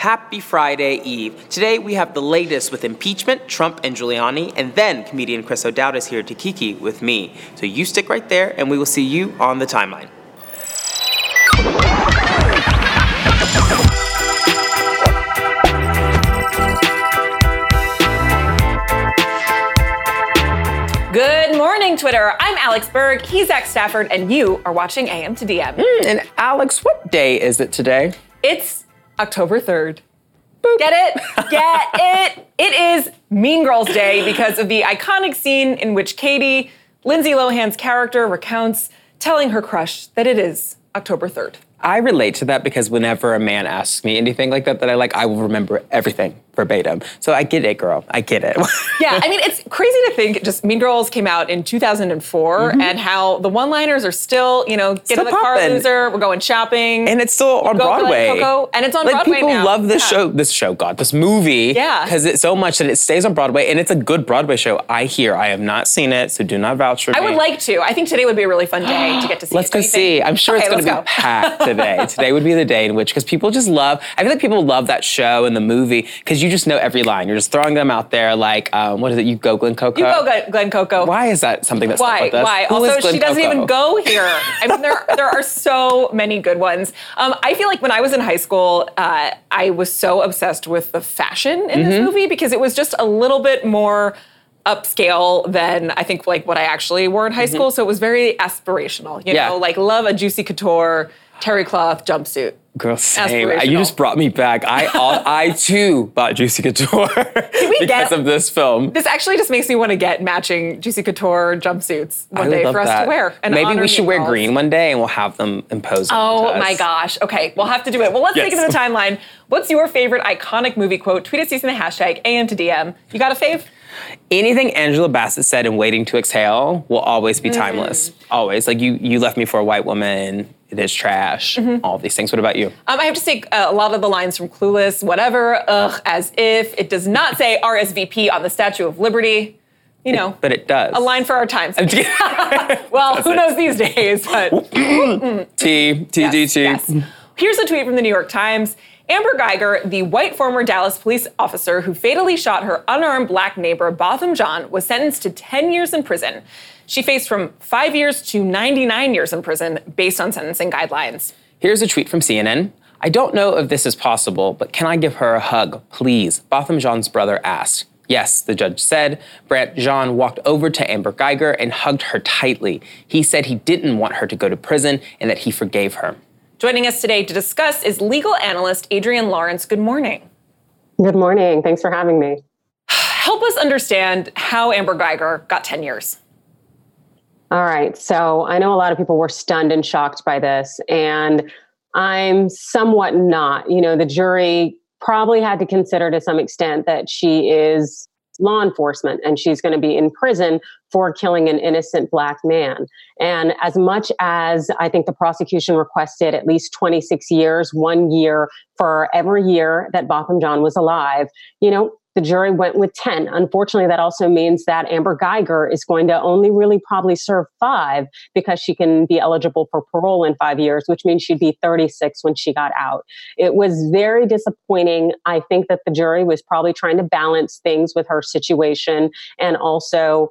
Happy Friday Eve. Today we have the latest with impeachment, Trump and Giuliani, and then comedian Chris O'Dowd is here to kiki with me. So you stick right there and we will see you on the timeline. Good morning, Twitter. I'm Alex Berg. He's Zach Stafford, and you are watching AM to DM. Mm, and Alex, what day is it today? It's October 3rd. Get it? Get it? It is Mean Girls Day because of the iconic scene in which Cady, Lindsay Lohan's character, recounts telling her crush that it is October 3rd. I relate to that because whenever a man asks me anything like that that I like, I will remember everything verbatim. So I get it, girl. I get it. yeah, I mean, it's crazy to think just Mean Girls came out in 2004 mm-hmm. and how the one liners are still, you know, get still in the poppin'. car, loser, we're going shopping. And it's still on Broadway. Coco, and it's on like, Broadway People now. love this yeah. show, this show, God, this movie. Yeah. Because it's so much that it stays on Broadway and it's a good Broadway show. I hear. I have not seen it, so do not vouch for it. I me. would like to. I think today would be a really fun day to get to see Let's it. go see. I'm sure okay, it's going to be go. packed today. today would be the day in which, because people just love, I feel like people love that show and the movie because you just know every line. You're just throwing them out there like, um, what is it? You go Glen Coco? You go Glen Coco. Why is that something that's Why? Why? Who also, she doesn't Coco? even go here. I mean, there, there are so many good ones. Um, I feel like when I was in high school, uh, I was so obsessed with the fashion in Mm-hmm. this movie because it was just a little bit more upscale than I think like what I actually wore in high school. So it was very aspirational. You Mm-hmm. Yeah. know, like love a juicy couture terry cloth jumpsuit. Girl, same. You just brought me back. I I too bought Juicy Couture we because get- of this film. This actually just makes me want to get matching juicy couture jumpsuits one I day for us that. to wear. and Maybe we should wear green one day and we'll have them impose. Oh my gosh. Okay, we'll have to do it. Well, let's take it to the timeline. What's your favorite iconic movie quote? Tweet us using the hashtag AM to DM. You got a fave? Anything Angela Bassett said in Waiting to Exhale will always be mm. timeless. Always. Like you, you left me for a white woman. It is trash. All these things. What about you? Um, I have to say uh, a lot of the lines from Clueless, whatever, ugh, as if. It does not say RSVP on the Statue of Liberty. You know, But it does. a line for our times. Well, who knows these days, but T, T, yes, yes. Here's a tweet from the New York Times. Amber Guyger, the white former Dallas police officer who fatally shot her unarmed black neighbor Botham Jean, was sentenced to 10 years in prison. She faced from five years to 99 years in prison based on sentencing guidelines. Here's a tweet from CNN. I don't know if this is possible, but can I give her a hug, please? Botham Jean's brother asked. Yes, the judge said. Brett Jean walked over to Amber Guyger and hugged her tightly. He said he didn't want her to go to prison and that he forgave her. Joining us today to discuss is legal analyst Adrienne Lawrence. Good morning. Good morning. Thanks for having me. Help us understand how Amber Guyger got 10 years. All right. So I know a lot of people were stunned and shocked by this, and I'm somewhat not. You know, the jury probably had to consider to some extent that she is law enforcement and she's going to be in prison for killing an innocent black man. And as much as I think the prosecution requested at least 26 years, one year for every year that Botham Jean was alive, you know, the jury went with 10. Unfortunately, that also means that Amber Guyger is going to only really probably serve five because she can be eligible for parole in five years, which means she'd be 36 when she got out. It was very disappointing. I think that the jury was probably trying to balance things with her situation and also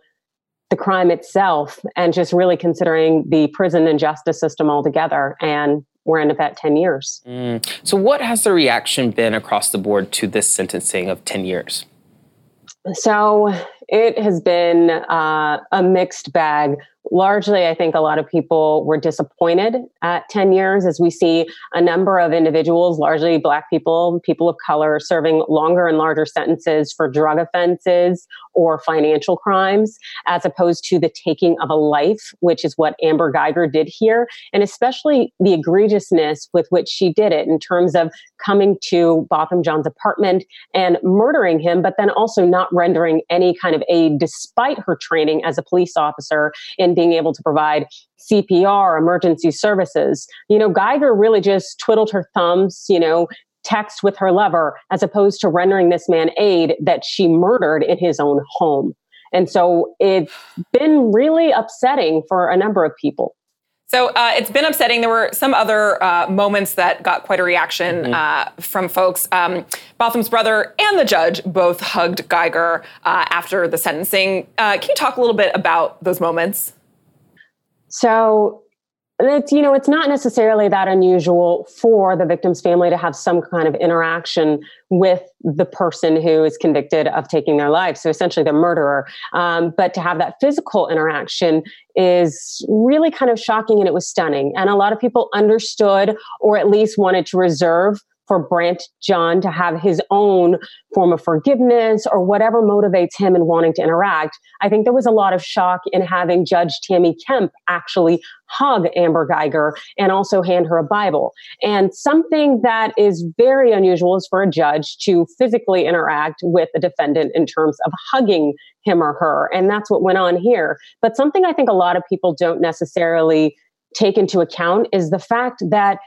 the crime itself and just really considering the prison and justice system altogether. And we're in about 10 years. Mm. So, what has the reaction been across the board to this sentencing of 10 years? So it has been uh, a mixed bag. Largely, I think a lot of people were disappointed at 10 years as we see a number of individuals, largely Black people, people of color, serving longer and larger sentences for drug offenses or financial crimes, as opposed to the taking of a life, which is what Amber Guyger did here, and especially the egregiousness with which she did it in terms of coming to Botham Jean's apartment and murdering him, but then also not rendering any kind of aid despite her training as a police officer in being able to provide CPR, emergency services. You know, Guyger really just twiddled her thumbs, you know, text with her lover, as opposed to rendering this man aid that she murdered in his own home. And so it's been really upsetting for a number of people. So uh, it's been upsetting. There were some other uh, moments that got quite a reaction mm-hmm. uh, from folks. Um, Botham's brother and the judge both hugged Guyger uh, after the sentencing. Uh, can you talk a little bit about those moments? So it's you know it's not necessarily that unusual for the victim's family to have some kind of interaction with the person who is convicted of taking their life. So essentially the murderer. Um, but to have that physical interaction is really kind of shocking and it was stunning. And a lot of people understood or at least wanted to reserve for Brandt Jean to have his own form of forgiveness or whatever motivates him in wanting to interact. I think there was a lot of shock in having Judge Tammy Kemp actually hug Amber Guyger and also hand her a Bible. And something that is very unusual is for a judge to physically interact with a defendant in terms of hugging him or her. And that's what went on here. But something I think a lot of people don't necessarily take into account is the fact that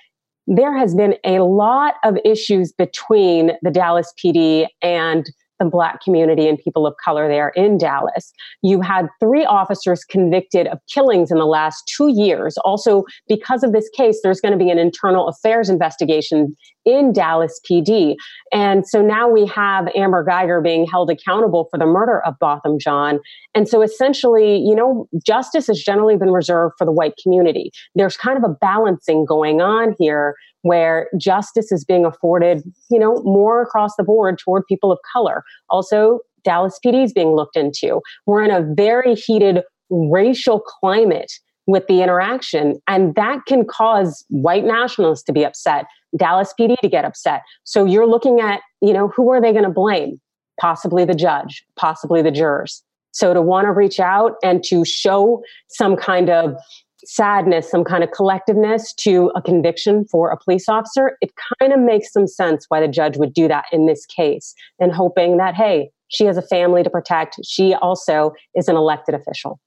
there has been a lot of issues between the Dallas PD and the Black community and people of color there in Dallas. You had three officers convicted of killings in the last two years. Also, because of this case, there's going to be an internal affairs investigation in Dallas PD. And so now we have Amber Geiger being held accountable for the murder of Botham Jean. And so essentially, you know, justice has generally been reserved for the white community. There's kind of a balancing going on here where justice is being afforded, you know, more across the board toward people of color. Also, Dallas PD is being looked into. We're in a very heated racial climate with the interaction, and that can cause white nationalists to be upset, Dallas PD to get upset. So you're looking at, you know, who are they going to blame? Possibly the judge, possibly the jurors. So to want to reach out and to show some kind of sadness, some kind of collectiveness to a conviction for a police officer, it kind of makes some sense why the judge would do that in this case and hoping that, hey, she has a family to protect. She also is an elected official.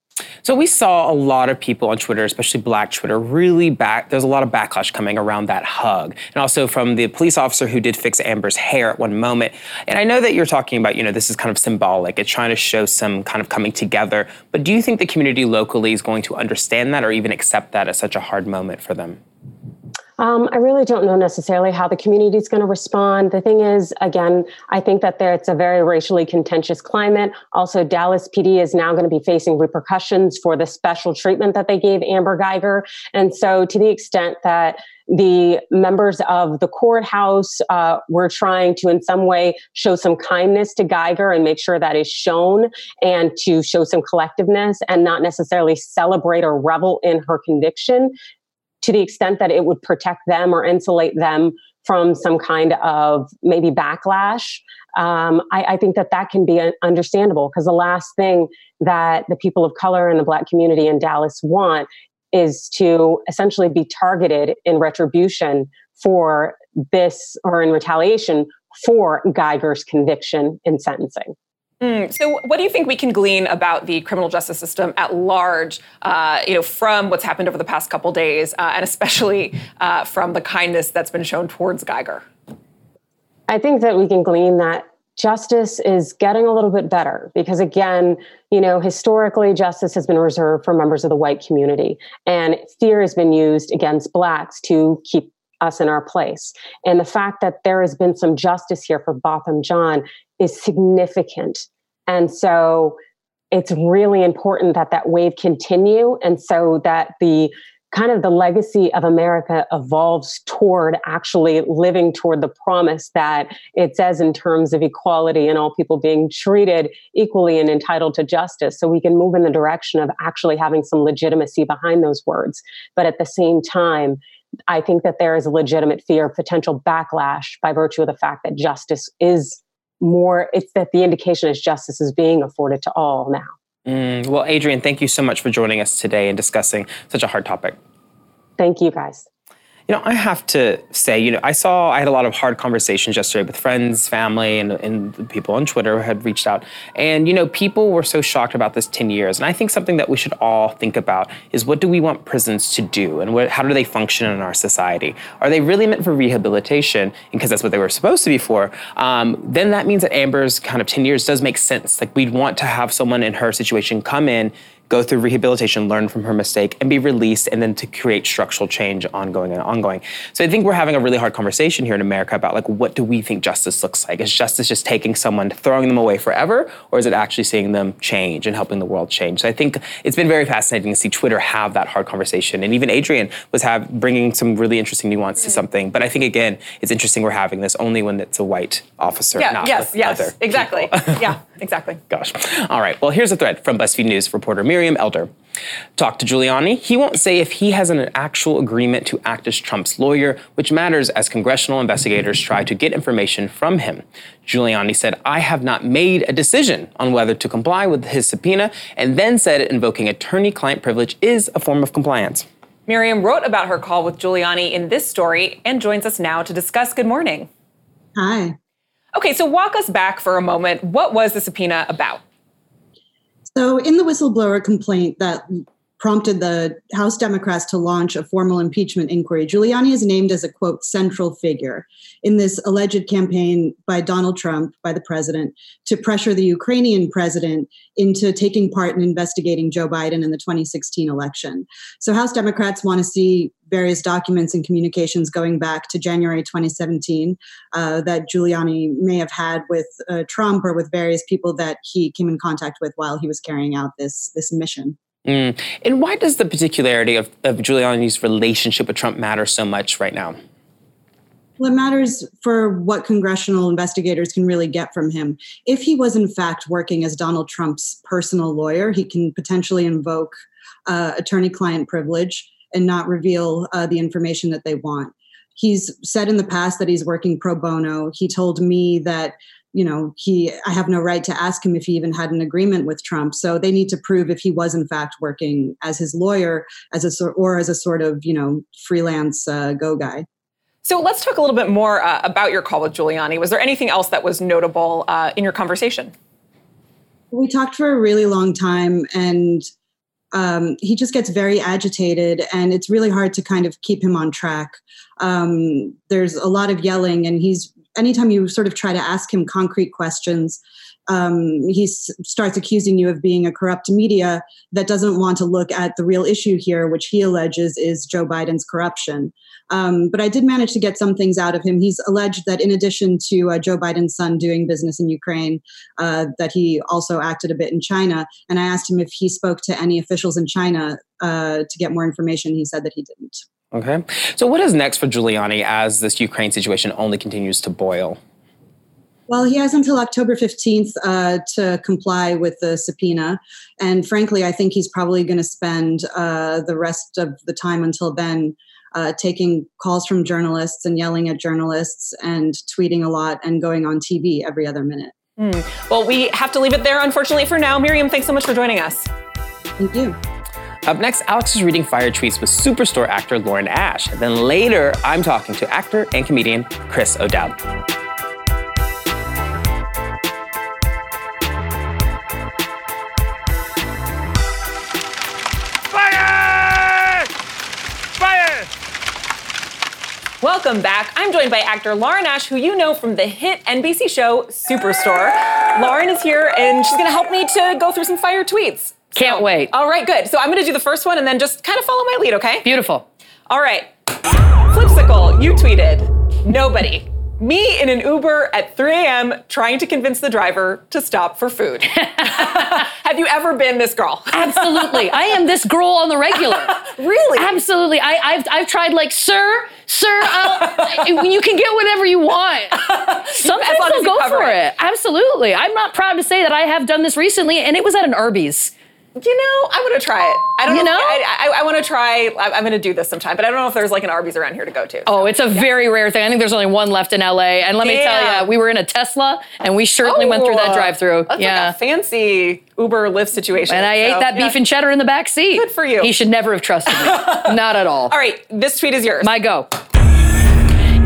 So we saw a lot of people on Twitter, especially Black Twitter, really back. There's a lot of backlash coming around that hug, and also from the police officer who did fix Amber's hair at one moment. And I know that you're talking about, you know, this is kind of symbolic. It's trying to show some kind of coming together. But do you think the community locally is going to understand that or even accept that as such a hard moment for them? Um, I really don't know necessarily how the community is going to respond. The thing is, again, I think that there it's a very racially contentious climate. Also, Dallas PD is now going to be facing repercussions for the special treatment that they gave Amber Guyger. And so, to the extent that the members of the courthouse uh, were trying to, in some way, show some kindness to Guyger and make sure that is shown and to show some collectiveness and not necessarily celebrate or revel in her conviction to the extent that it would protect them or insulate them from some kind of maybe backlash. Um, I, I, think that that can be understandable because the last thing that the people of color and the Black community in Dallas want is to essentially be targeted in retribution for this or in retaliation for Guyger's conviction and sentencing. Mm, so, what do you think we can glean about the criminal justice system at large, uh, you know, from what's happened over the past couple days, uh, and especially uh, from the kindness that's been shown towards Guyger. I think that we can glean that justice is getting a little bit better because, again, you know, historically, justice has been reserved for members of the white community, and fear has been used against blacks to keep us in our place. And the fact that there has been some justice here for Botham Jean is significant. And so it's really important that that wave continue and so that the kind of the legacy of America evolves toward actually living toward the promise that it says in terms of equality and all people being treated equally and entitled to justice. So we can move in the direction of actually having some legitimacy behind those words. But at the same time, I think that there is a legitimate fear of potential backlash by virtue of the fact that justice is more, it's that the indication is justice is being afforded to all now. Mm, well, adrienne thank you so much for joining us today and discussing such a hard topic. Thank you, guys. You know, I have to say, you know, I saw, I had a lot of hard conversations yesterday with friends, family, and, and people on Twitter who had reached out. And, you know, people were so shocked about this 10 years. And I think something that we should all think about is what do we want prisons to do? And what, how do they function in our society? Are they really meant for rehabilitation? Because that's what they were supposed to be for. Um, then that means that Amber's kind of 10 years does make sense. Like, we'd want to have someone in her situation come in go through rehabilitation, learn from her mistake, and be released, and then to create structural change ongoing and ongoing. So I think we're having a really hard conversation here in America about like what do we think justice looks like? Is justice just taking someone, throwing them away forever, or is it actually seeing them change and helping the world change? So I think it's been very fascinating to see Twitter have that hard conversation, and even Adrienne was have bringing some really interesting nuance to mm. something. But I think again, it's interesting we're having this only when it's a white officer, Yeah, not yes, yes, other exactly. yeah, exactly. Gosh. All right. Well, here's a thread from BuzzFeed News reporter Miriam Elder. Talk to Giuliani. He won't say if he has an actual agreement to act as Trump's lawyer, which matters as congressional investigators try to get information from him. Giuliani said, I have not made a decision on whether to comply with his subpoena, and then said invoking attorney client privilege is a form of compliance. Miriam wrote about her call with Giuliani in this story and joins us now to discuss. Good morning. Hi. Okay, so walk us back for a moment. What was the subpoena about? So, in the whistleblower complaint that prompted the House Democrats to launch a formal impeachment inquiry, Giuliani is named as a quote central figure in this alleged campaign by Donald Trump, by the president, to pressure the Ukrainian president into taking part in investigating Joe Biden in the 2016 election. So, House Democrats want to see various documents and communications going back to January 2017 uh, that Giuliani may have had with uh, Trump or with various people that he came in contact with while he was carrying out this this mission. Mm. And why does the particularity of, of Giuliani's relationship with Trump matter so much right now? Well, it matters for what congressional investigators can really get from him. If he was, in fact, working as Donald Trump's personal lawyer, he can potentially invoke uh, attorney client privilege and not reveal uh, the information that they want. He's said in the past that he's working pro bono. He told me that you know he i have no right to ask him if he even had an agreement with trump so they need to prove if he was in fact working as his lawyer as a sort or as a sort of you know freelance uh, go guy So let's talk a little bit more uh, about your call with Giuliani. Was there anything else that was notable uh, in your conversation? we talked for a really long time and um, he just gets very agitated and it's really hard to kind of keep him on track um, there's a lot of yelling and he's anytime you sort of try to ask him concrete questions um, he s- starts accusing you of being a corrupt media that doesn't want to look at the real issue here which he alleges is joe biden's corruption um, but I did manage to get some things out of him. He's alleged that in addition to uh, Joe Biden's son doing business in Ukraine, uh, that he also acted a bit in China. And I asked him if he spoke to any officials in China uh, to get more information. He said that he didn't. Okay. So, what is next for Giuliani as this Ukraine situation only continues to boil? Well, he has until October 15th uh, to comply with the subpoena. And frankly, I think he's probably going to spend uh, the rest of the time until then uh, taking calls from journalists and yelling at journalists and tweeting a lot and going on TV every other minute. Well, we have to leave it there, unfortunately, for now. Miriam, thanks so much for joining us. Thank you. Up next, Alex is reading fire tweets with Superstore actor Lauren Ash. Then later, I'm talking to actor and comedian Chris O'Dowd. Welcome back. I'm joined by actor Lauren Ash, who you know from the hit NBC show Superstore. Lauren is here and she's going to help me to go through some fire tweets. Can't wait. All right, good. So I'm going to do the first one and then just kind of follow my lead, okay? Beautiful. All right. Flipsicle, you tweeted, nobody. Me in an Uber at 3 a.m. trying to convince the driver to stop for food. Have you ever been this girl? Absolutely. I am this girl on the regular. Really? Absolutely. I, I've, I've tried like, sir, sir, I'll, you can get whatever you want. Sometimes I'll go for it. it. Absolutely. I'm not proud to say that I have done this recently, and it was at an Arby's. You know, I want to try it. I don't You know. know? I, I, I want to try. I- I'm going to do this sometime, but I don't know if there's like an Arby's around here to go to. Oh, it's a very rare thing. I think there's only one left in LA. And let me tell you, we were in a Tesla, and we certainly went through that Oh, drive-through. Yeah. like a fancy Uber Lyft situation. and I So, ate that yeah. beef and cheddar in the back seat. Good for you. He should never have trusted me. not at all. All right, this tweet is yours. My go.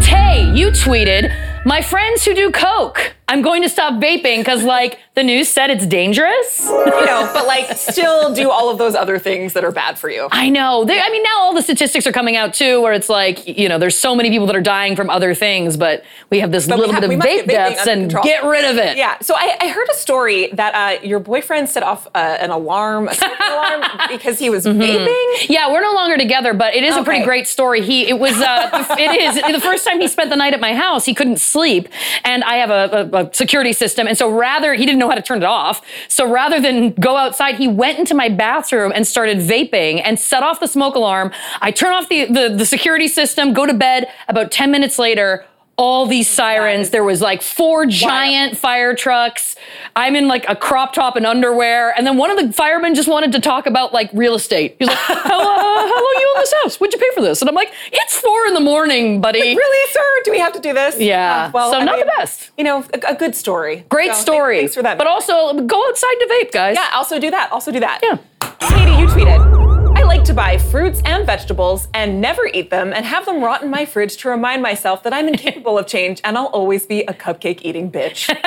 Tay, you tweeted, my friends who do coke, I'm going to stop vaping because, like, The news said it's dangerous. you know, but like still do all of those other things that are bad for you. I know. They, I mean, now all the statistics are coming out too, where it's like, you know, there's so many people that are dying from other things, but we have this But little have- bit of vape deaths and get rid of it. Yeah. So I, I heard a story that uh, your boyfriend set off uh, an alarm, a alarm, because he was vaping. Yeah, we're no longer together, but it is a pretty great story. He, it was, uh, it is the first time he spent the night at my house. He couldn't sleep, and I have a, a, a security system, and so rather he didn't know how to turn it off. So rather than go outside, he went into my bathroom and started vaping and set off the smoke alarm. I turn off the the, the security system, go to bed. About ten minutes later. All these sirens. There was like four giant fire trucks. I'm in like a crop top and underwear. And then one of the firemen just wanted to talk about like real estate. He's like, how, uh, how long you own this house? What'd you pay for this? And I'm like, it's four in the morning, buddy. Really, sir? Do we have to do this? Yeah. Uh, So I not the best. You know, a, a good story. Great So, story. Thanks for that. But also go outside to vape, guys. yeah, also do that. Also do that. Yeah. Katie, you tweeted. I like to buy fruits and vegetables and never eat them and have them rot in my fridge to remind myself that I'm incapable of change and I'll always be a cupcake eating bitch. and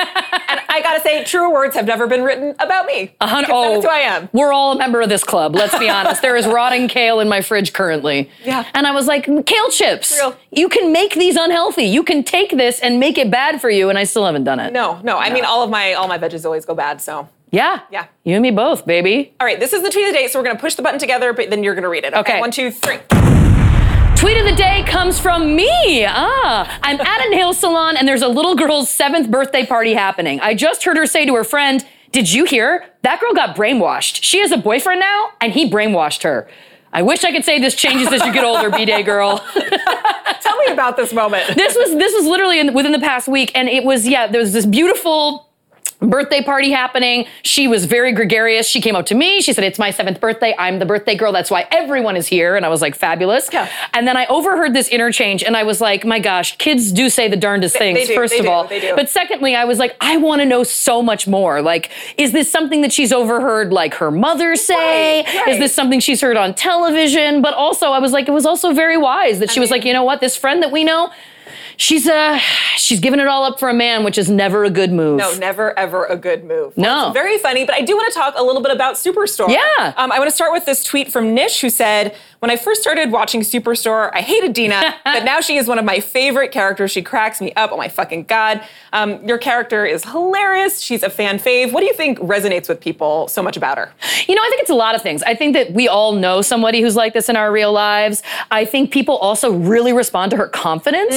I gotta say, truer words have never been written about me. A hun- Because that's oh, who I am. We're all a member of this club. Let's be honest. There is rotting kale in my fridge currently. Yeah. And I was like, kale chips. Real. You can make these unhealthy. You can take this and make it bad for you, and I still haven't done it. No, no. I mean, all of my all my veggies always go bad. So, Yeah. Yeah. You and me both, baby. all right, this is the tweet of the day. So we're gonna push the button together, but then you're gonna read it. Okay. One, two, three. Tweet of the day comes from me. Ah, I'm at a nail salon and there's a little girl's seventh birthday party happening. I just heard her say to her friend, Did you hear? That girl got brainwashed. She has a boyfriend now and he brainwashed her. I wish I could say this changes as you get older, B Day girl. Tell me about this moment. this was this was literally in, within the past week, and it was yeah. There was this beautiful birthday party happening. She was very gregarious. She came up to me. She said, "It's my seventh birthday. I'm the birthday girl. That's why everyone is here." And I was like, "Fabulous." Yeah. And then I overheard this interchange, and I was like, "My gosh, kids do say the darndest things." they do, first they of do, all, they but secondly, I was like, "I want to know so much more. Like, is this something that she's overheard, like her mother say? Right, right. Is this something she's heard on television?" But also, I was like, it was also very wise that she was like, "You know what? This friend that we know." She's uh she's giving it all up for a man, which is never a good move. No, never ever a good move. Well, No. it's very funny, but I do want to talk a little bit about Superstore. Yeah. Um, I want to start with this tweet from Nish who said, When I first started watching Superstore, I hated Dina, but now she is one of my favorite characters. She cracks me up. Oh my fucking God. Um, your character is hilarious. She's a fan fave. What do you think resonates with people so much about her? You know, I think it's a lot of things. I think that we all know somebody who's like this in our real lives. I think people also really respond to her confidence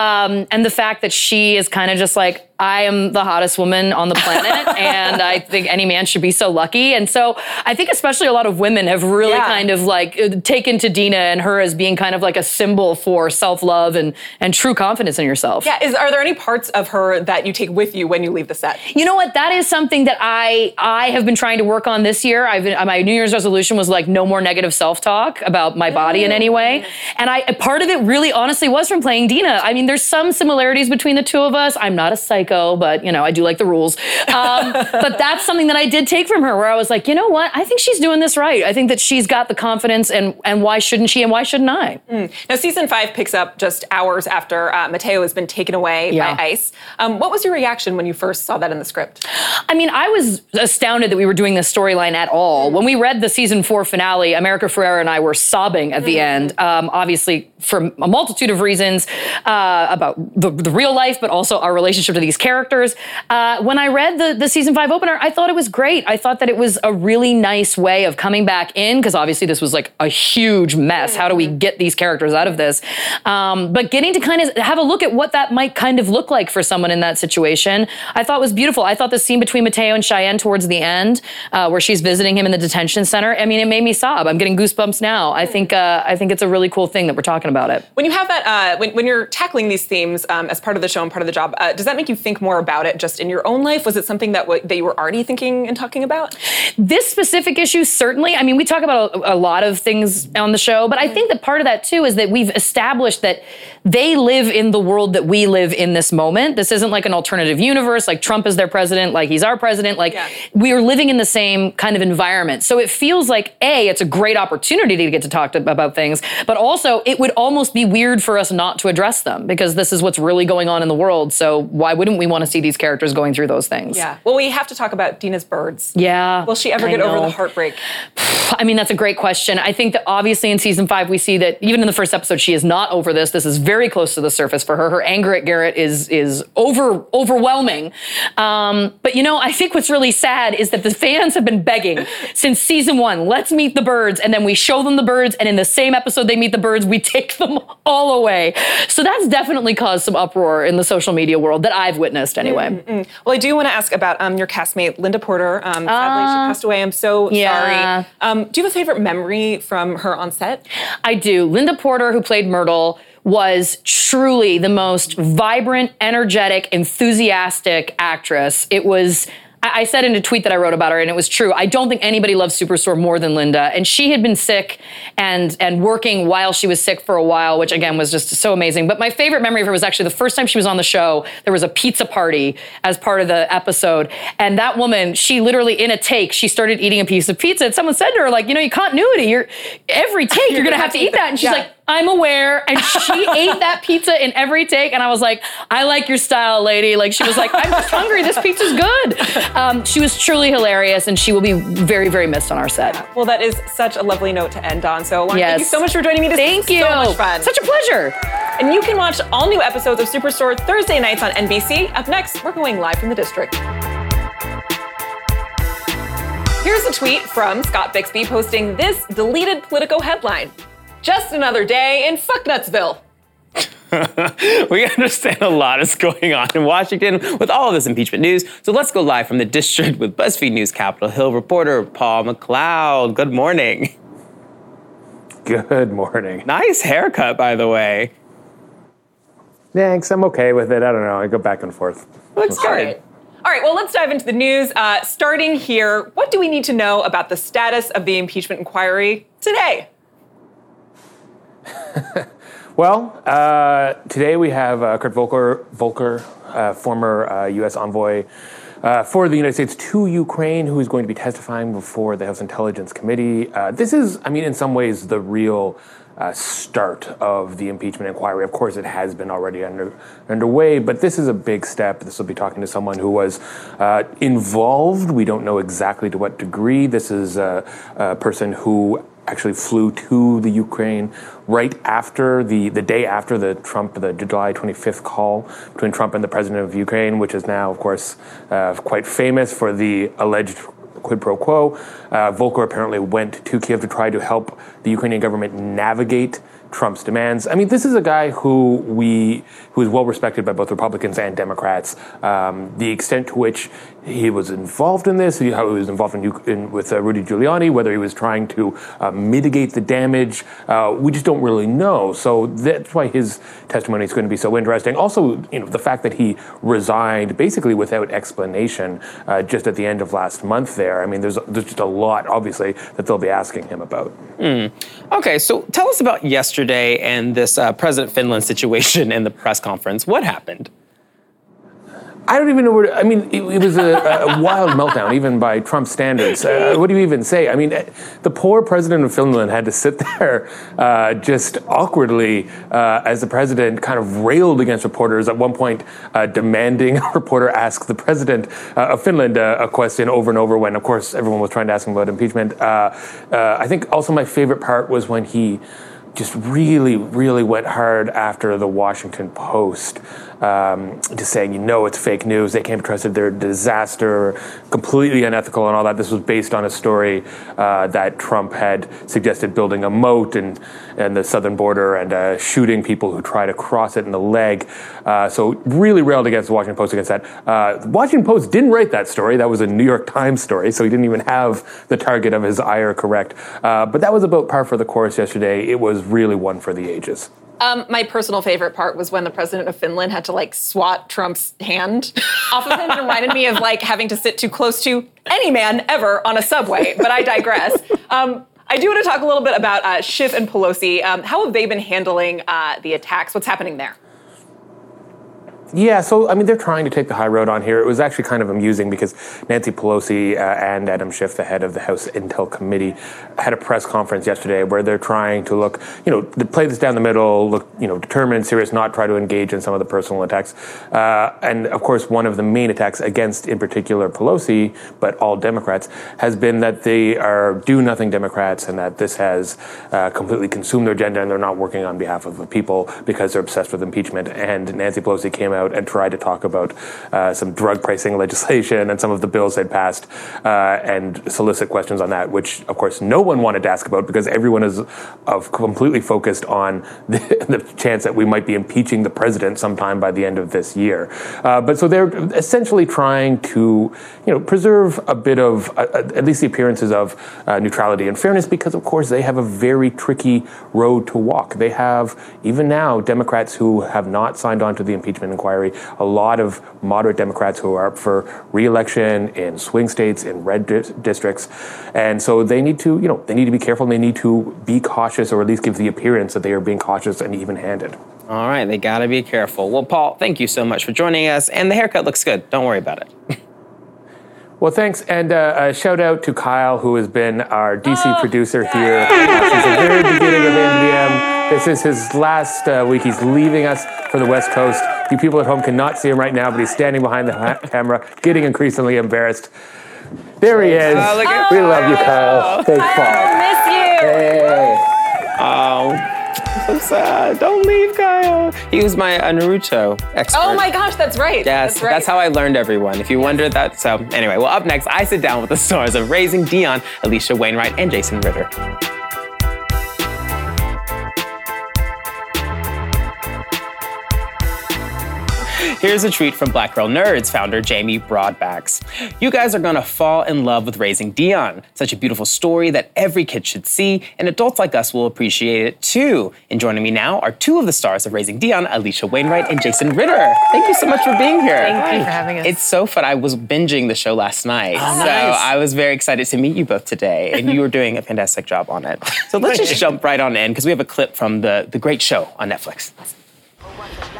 um, and the fact that she is kind of just like, I am the hottest woman on the planet, and I think any man should be so lucky. And so I think especially a lot of women have really Yeah. kind of like uh, taken to Dina and her as being kind of like a symbol for self love and and true confidence in yourself. Yeah, is are there any parts of her that you take with you when you leave the set? You know what? That is something that I I have been trying to work on this year. I've been, my New Year's resolution was like no more negative self talk about my body in any way, and I part of it really honestly was from playing Dina. I mean, there's some similarities between the two of us. I'm not a psycho, but you know I do like the rules. Um, but that's something that I did take from her, where I was like, you know what? I think she's doing this right. I think that she's got the confidence, and and why shouldn't she? And why shouldn't I? Now, season five picks up just hours after uh, Mateo has been taken away Yeah. by ICE. Um, what was your reaction when you first saw that in the script? I mean, I was astounded that we were doing this storyline at all. When we read the season four finale, America Ferrera and I were sobbing at the end. Um, obviously, for a multitude of reasons uh, about the, the real life, but also our relationship to these characters. Uh, when I read the, the season five opener, I thought it was great. I thought that it was a really nice way of coming back in, because obviously this was like a huge mess. How do we get these characters out of this? Um, but getting to kind of have a look at what that might kind of look like for someone in that situation, I thought was beautiful. I thought the scene between Mateo and Cheyenne towards the end, uh, where she's visiting him in the detention center, I mean, it made me sob. I'm getting goosebumps now. I think uh, I think it's a really cool thing that we're talking about it. When you have that, uh, when, when you're tackling these themes um, as part of the show and part of the job, uh, does that make you think more about it just in your own life? Was it something that, w- that you were already thinking and talking about? this specific issue certainly i mean we talk about a, a lot of things on the show but i think that part of that too is that we've established that they live in the world that we live in this moment this isn't like an alternative universe like trump is their president like he's our president like Yeah. we are living in the same kind of environment so it feels like a it's a great opportunity to get to talk to, about things but also it would almost be weird for us not to address them because this is what's really going on in the world. So why wouldn't we want to see these characters going through those things? Yeah. Well, we have to talk about Dina's birds. Yeah. Will she ever I get over the heartbreak? I mean, that's a great question. I think that obviously in season five, we see that even in the first episode, she is not over this. This is very close to the surface for her. Her anger at Garrett is is over overwhelming. Um, but you know, I think what's really sad is that the fans have been begging since season one. Let's meet the birds, and then we show them the birds, and in the same episode they meet the birds, we take them all away. So that's definitely caused some uproar in the social media world that I've witnessed anyway. Well, I do want to ask about um, your castmate, Linda Porter. Um, sadly, she passed away. I'm so yeah. sorry. Um, do you have a favorite memory from her on set? I do. Linda Porter, who played Myrtle, was truly the most vibrant, energetic, enthusiastic actress. It was. I I said in a tweet that I wrote about her, and it was true. I don't think anybody loves Superstore more than Linda. And she had been sick and and working while she was sick for a while, which again was just so amazing. But my favorite memory of her was actually the first time she was on the show. There was a pizza party as part of the episode, and that woman, she literally in a take, she started eating a piece of pizza. And someone said to her, like, you know, you continuity. You're every take, you're, gonna, have to eat that. And she's yeah. like. I'm aware. And she ate that pizza in every take. And I was like, I like your style, lady. Like, she was like, I'm just hungry. This pizza's good. Um, she was truly hilarious. And she will be very, very missed on our set. Well, that is such a lovely note to end on. So I want to thank you so much for joining me. This Thank you. so much fun. Such a pleasure. and you can watch all new episodes of Superstore Thursday nights on NBC. Up next, we're going live from the district. Here's a tweet from Scott Bixby posting this deleted Politico headline. Just another day in Fucknutsville. we understand a lot is going on in Washington with all of this impeachment news. So let's go live from the district with BuzzFeed News Capitol Hill reporter Paul McLeod. Good morning. Good morning. Nice haircut, by the way. Thanks. I'm okay with it. I don't know. I go back and forth. Looks All good. right. All right, well, let's dive into the news. Uh, starting here, what do we need to know about the status of the impeachment inquiry today? Well, uh, today we have uh, Kurt Volker, Volker uh, former uh, U.S. envoy uh, for the United States to Ukraine, who is going to be testifying before the House Intelligence Committee. Uh, this is, I mean, in some ways, the real uh, start of the impeachment inquiry. Of course, it has been already under, underway, but this is a big step. This will be talking to someone who was uh, involved. We don't know exactly to what degree. This is a, a person who actually flew to the Ukraine right after the, the day after the Trump, the July 25th call between Trump and the president of Ukraine, which is now, of course, uh, quite famous for the alleged quid pro quo. Uh, Volker apparently went to Kiev to try to help the Ukrainian government navigate Trump's demands. I mean, this is a guy who we who is well respected by both Republicans and Democrats. Um, the extent to which he was involved in this, how he was involved in, in with uh, Rudy Giuliani, whether he was trying to uh, mitigate the damage, uh, we just don't really know. So that's why his testimony is going to be so interesting. Also, you know, the fact that he resigned basically without explanation uh, just at the end of last month. There, I mean, there's there's just a lot, obviously, that they'll be asking him about. Okay, so tell us about yesterday and this uh, President Finland situation in the press conference. What happened? I don't even know where. To, I mean, it, it was a, a wild meltdown, even by Trump standards. Uh, what do you even say? I mean, eh, the poor president of Finland had to sit there uh, just awkwardly uh, as the president kind of railed against reporters. At one point, uh, demanding a reporter ask the president uh, of Finland uh, a question over and over. When, of course, everyone was trying to ask him about impeachment. Uh, uh, I think also my favorite part was when he just really, really went hard after the Washington Post, um, just saying, you know, it's fake news. They can't be trusted. They're a disaster, completely unethical, and all that. This was based on a story uh, that Trump had suggested building a moat and and the southern border and uh, shooting people who try to cross it in the leg. Uh, so really railed against the Washington Post against that. Uh, Washington Post didn't write that story. That was a New York Times story, so he didn't even have the target of his ire correct. Uh, but that was about par for the course yesterday. It was really one for the ages. Um, my personal favorite part was when the president of Finland had to like swat Trump's hand off of him. It reminded me of like having to sit too close to any man ever on a subway. But I digress. Um, I do want to talk a little bit about uh, Schiff and Pelosi. Um, how have they been handling uh, the attacks? What's happening there? Yeah, so I mean, they're trying to take the high road on here. It was actually kind of amusing because Nancy Pelosi uh, and Adam Schiff, the head of the House Intel Committee, had a press conference yesterday where they're trying to look, you know, play this down the middle, look, you know, determined, serious, not try to engage in some of the personal attacks. Uh, and of course, one of the main attacks against, in particular, Pelosi, but all Democrats, has been that they are do nothing Democrats and that this has uh, completely consumed their agenda and they're not working on behalf of the people because they're obsessed with impeachment. And Nancy Pelosi came out and tried to talk about uh, some drug pricing legislation and some of the bills they'd passed uh, and solicit questions on that, which of course no one wanted to ask about because everyone is of completely focused on the, the chance that we might be impeaching the president sometime by the end of this year. Uh, but so they're essentially trying to, you know, preserve a bit of uh, at least the appearances of uh, neutrality and fairness because of course they have a very tricky road to walk. They have even now Democrats who have not signed on to the impeachment inquiry a lot of moderate Democrats who are up for reelection in swing states, in red di- districts. And so they need to, you know, they need to be careful and they need to be cautious or at least give the appearance that they are being cautious and even handed. All right, they got to be careful. Well, Paul, thank you so much for joining us. And the haircut looks good. Don't worry about it. Well, thanks, and uh, a shout out to Kyle, who has been our DC producer here since the very beginning of NVM. This is his last uh, week. He's leaving us for the West Coast. You people at home cannot see him right now, but he's standing behind the ha- camera, getting increasingly embarrassed. There he is. Oh, look at we love you, Kyle. Thanks, Paul. miss you. Hey. Oh, so sad. Don't leave, Kyle. He was my Naruto expert. Oh my gosh, that's right. Yes, that's, right. that's how I learned everyone. If you wondered that. So, anyway, well, up next, I sit down with the stars of Raising Dion, Alisha Wainwright, and Jason Ritter. Here's a tweet from Black Girl Nerds founder Jamie Broadnax. You guys are gonna fall in love with Raising Dion. Such a beautiful story that every kid should see, and adults like us will appreciate it too. And joining me now are two of the stars of Raising Dion, Alisha Wainwright and Jason Ritter. Thank you so much for being here. Thank you for having us. It's so fun. I was binging the show last night. Oh, so I was very excited to meet you both today, and you were doing a fantastic job on it. So let's just jump right on in because we have a clip from the, the great show on Netflix.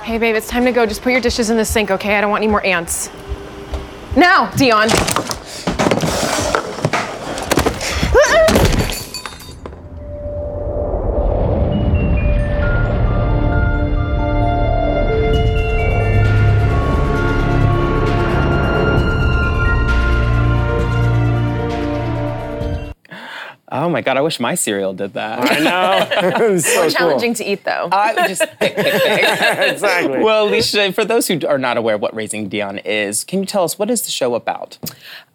Hey, babe, it's time to go. Just put your dishes in the sink, okay? I don't want any more ants. Now, Dion. My God, I wish my cereal did that. I know. so More challenging to eat, though. I just pick, pick, pick. exactly. Well, Alisha, for those who are not aware what Raising Dion is, can you tell us what is the show about?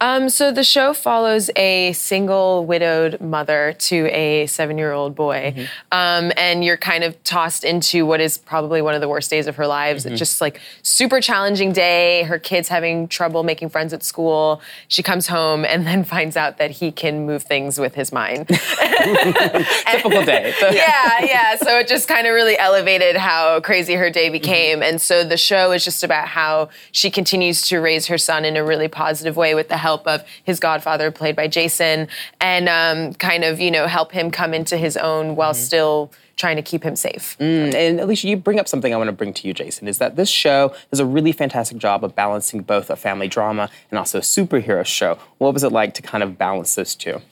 Um, so the show follows a single widowed mother to a seven-year-old boy, um, and you're kind of tossed into what is probably one of the worst days of her lives. It's just like super challenging day. Her kid's having trouble making friends at school. She comes home and then finds out that he can move things with his mind. Typical day. yeah, yeah. So it just kind of really elevated how crazy her day mm-hmm. became. And so the show is just about how she continues to raise her son in a really positive way with the help of his godfather, played by Jason, and um, kind of, you know, help him come into his own while mm-hmm. still trying to keep him safe. Mm, and Alisha, you bring up something I want to bring to you, Jason, is that this show does a really fantastic job of balancing both a family drama and also a superhero show. What was it like to kind of balance those two?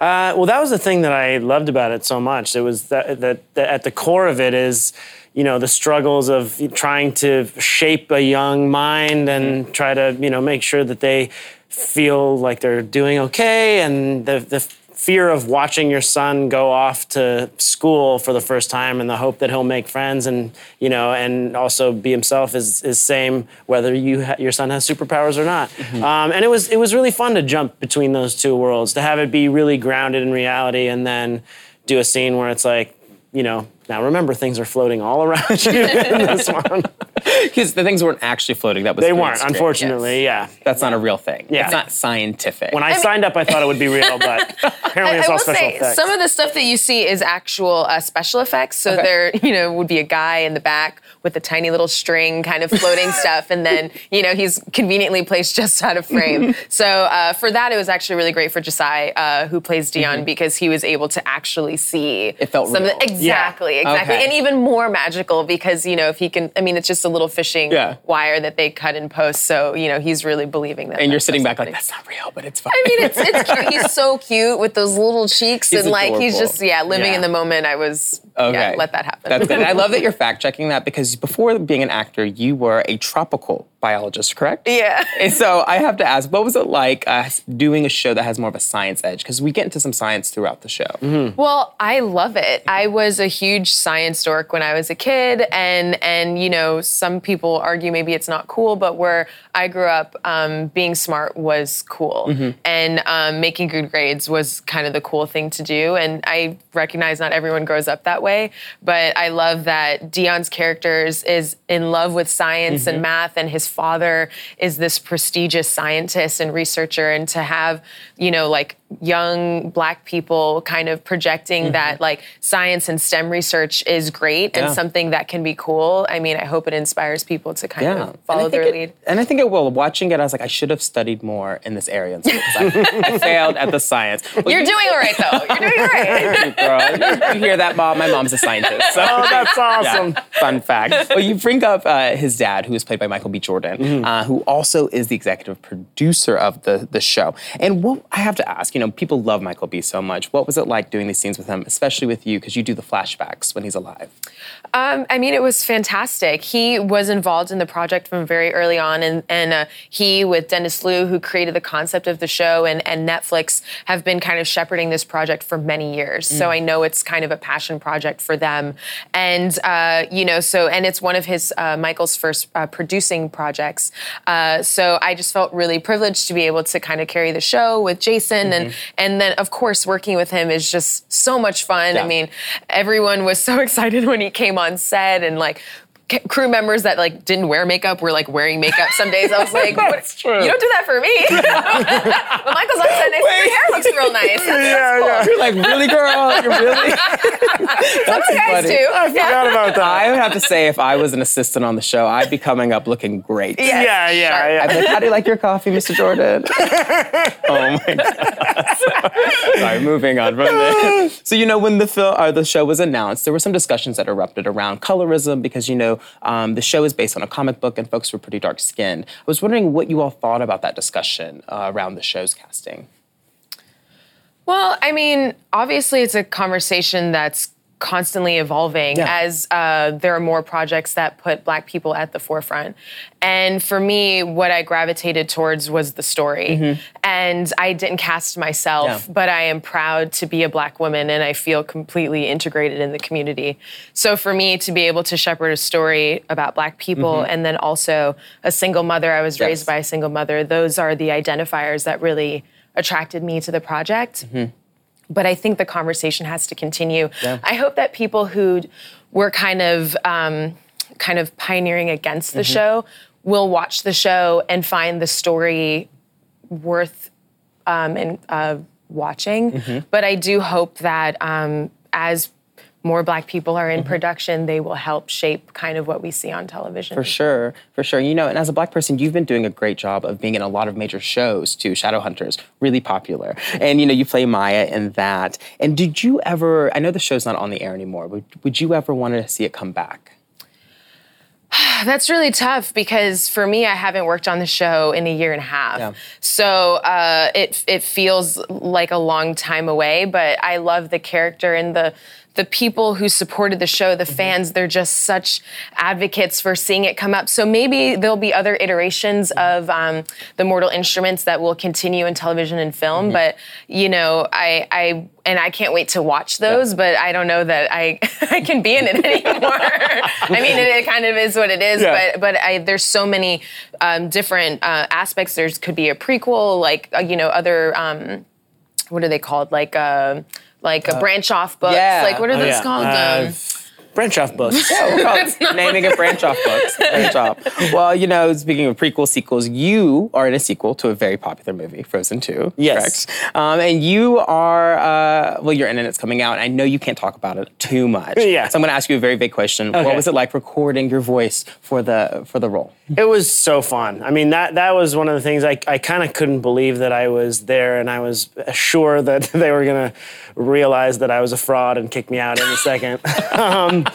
Uh, well, that was the thing that I loved about it so much. It was that, that, that at the core of it is, you know, the struggles of trying to shape a young mind and try to, you know, make sure that they feel like they're doing okay, and the the fear of watching your son go off to school for the first time and the hope that he'll make friends and you know and also be himself is is same whether you ha- your son has superpowers or not. Um, and it was it was really fun to jump between those two worlds to have it be really grounded in reality and then do a scene where it's like you know now remember things are floating all around you in this one Because the things weren't actually floating. That was they weren't screen. unfortunately yeah That's not a real thing. Yeah. It's not scientific. when I, signed up, I thought it would be real, but apparently I, it's I all will special say effects. some of the stuff that you see is actual uh, special effects. So Okay. there, you know, would be a guy in the back with a tiny little string, kind of floating stuff, and then you know he's conveniently placed just out of frame. so uh, for that, it was actually really great for Josiah, uh, who plays Dion, because he was able to actually see It felt some real. Of the, exactly, Okay. and even more magical because you know if he can, I mean, it's just a little fishing Yeah. wire that they cut in post, so you know he's really believing that. And you're sitting back like, that's not real, but it's fine. I mean, it's it's cute. He's so cute with those little cheeks He's and like he's just yeah living Yeah. in the moment. I was Okay. yeah, let that happen. That's good. And I love that you're fact checking that because before being an actor, you were a tropical biologist, correct? yeah. And so I have to ask, what was it like uh, doing a show that has more of a science edge? Because we get into some science throughout the show. Well, I love it. I was a huge science dork when I was a kid, and and you know some people argue maybe it's not cool, but where I grew up, um, being smart was cool, and um, making good grades was kind of the cool thing to do. And I recognize not everyone grows up that way, but I love that Dion's characters is in love with science and math, and his father is this prestigious scientist and researcher, and to have you know like young black people kind of projecting that like science and STEM research is great and something that can be cool. I mean, I hope it inspires people to kind Yeah. of follow and I think their it- lead. And I think it will. Watching it, I was like, I should have studied more in this area. in school, 'cause I, I failed at the science. Well, You're you- doing all right though. You're doing all right. Girl, you hear that, mom? My mom's a scientist. So. Oh, that's awesome. Yeah, fun fact. Well, you bring up uh, his dad, who is played by Michael B. Jordan, Mm-hmm. uh, who also is the executive producer of the, the show. And what I have to ask, you know, people love Michael B. so much. What was it like doing these scenes with him, especially with you, because you do the flashbacks when he's alive? Um, I mean, it was fantastic. He was involved in the project from very early on, and, and uh, he, with Dennis Liu, who created the concept of the show, and, and Netflix, have been kind of shepherding this project for many years. So I know it's kind of a passion project for them. And, uh, you know, so, and it's one of his, uh, Michael's first uh, producing projects. Uh, so I just felt really privileged to be able to kind of carry the show with Jason. And, Mm-hmm. and then, of course, working with him is just so much fun. Yeah. I mean, everyone was so excited when he came on set and like crew members that like didn't wear makeup were like wearing makeup some days i was like what, true. you don't do that for me but michael's on set next to your hair looks real nice that's, that's cool. You're like, really, girl? You're really? some other guys funny. do I forgot about that. I would have to say, if I was an assistant on the show, I'd be coming up looking great. Yes, Yeah, yeah, sharp. yeah. I'd be like, how do you like your coffee, Mr. Jordan? oh my god. Sorry, moving on from this. So you know, when the film or uh, the show was announced, there were some discussions that erupted around colorism because you know um, the show is based on a comic book and folks were pretty dark skinned. I was wondering what you all thought about that discussion uh, around the show's casting. Well, I mean, obviously, it's a conversation that's constantly evolving Yeah. as uh, there are more projects that put Black people at the forefront. And for me, what I gravitated towards was the story. And I didn't cast myself, Mm-hmm. Yeah. but I am proud to be a Black woman and I feel completely integrated in the community. So for me to be able to shepherd a story about Black people and then also a single mother, I was Mm-hmm. Yes. raised by a single mother, those are the identifiers that really attracted me to the project Mm-hmm. But I think the conversation has to continue. I hope that people who were kind of um, kind of pioneering against the show will watch the show and find the story worth um, and uh, watching. But I do hope that um, as more Black people are in production, they will help shape kind of what we see on television. For sure, for sure. You know, and as a black person, you've been doing a great job of being in a lot of major shows too. Shadowhunters, really popular. And you know, you play Maya in that. And did you ever? I know the show's not on the air anymore. Would Would you ever want to see it come back? That's really tough because for me, I haven't worked on the show in a year and a half. Yeah. So uh, it it feels like a long time away. But I love the character and the the people who supported the show, the Mm-hmm. fans. They're just such advocates for seeing it come up. So maybe there'll be other iterations Mm-hmm. of um, the Mortal Instruments that will continue in television and film. Mm-hmm. But you know, I I and I can't wait to watch those. But I don't know that I I can be in it anymore. I mean, it, it kind of is what it is. Yeah. But but I, there's so many um, different uh, aspects. There's could be a prequel, like uh, you know, other um, what are they called? Like uh, like a branch off books. yeah. Like what are Oh, those yeah. called? Uh, Um, branch off books. We'll call it naming it branch off books. Branch off. Well, you know, speaking of prequel sequels, you are in a sequel to a very popular movie, Frozen 2. Yes. Correct? Um, and you are, uh, well, you're in it, it's coming out. I know you can't talk about it too much. Yeah. So I'm going to ask you a very big question. What was it like recording your voice for the for the role? It was so fun. I mean, that that was one of the things I, I kind of couldn't believe that I was there, and I was sure that they were gonna realize that I was a fraud and kick me out any second. um,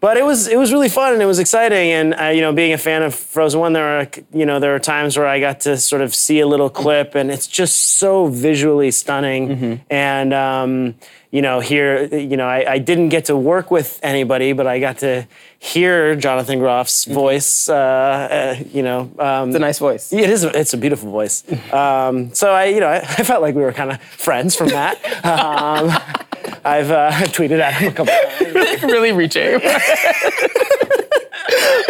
but it was it was really fun and it was exciting, and uh, you know, being a fan of Frozen One, there are you know there are times where I got to sort of see a little clip, and it's just so visually stunning, and. Um, you know, here, you know, I, I didn't get to work with anybody, but I got to hear Jonathan Groff's voice. Uh, uh, you know, um, It's a nice voice. it is. It's a beautiful voice. Um, so I, you know, I, I felt like we were kind of friends from that. Um, I've uh, tweeted at him a couple times. really reaching.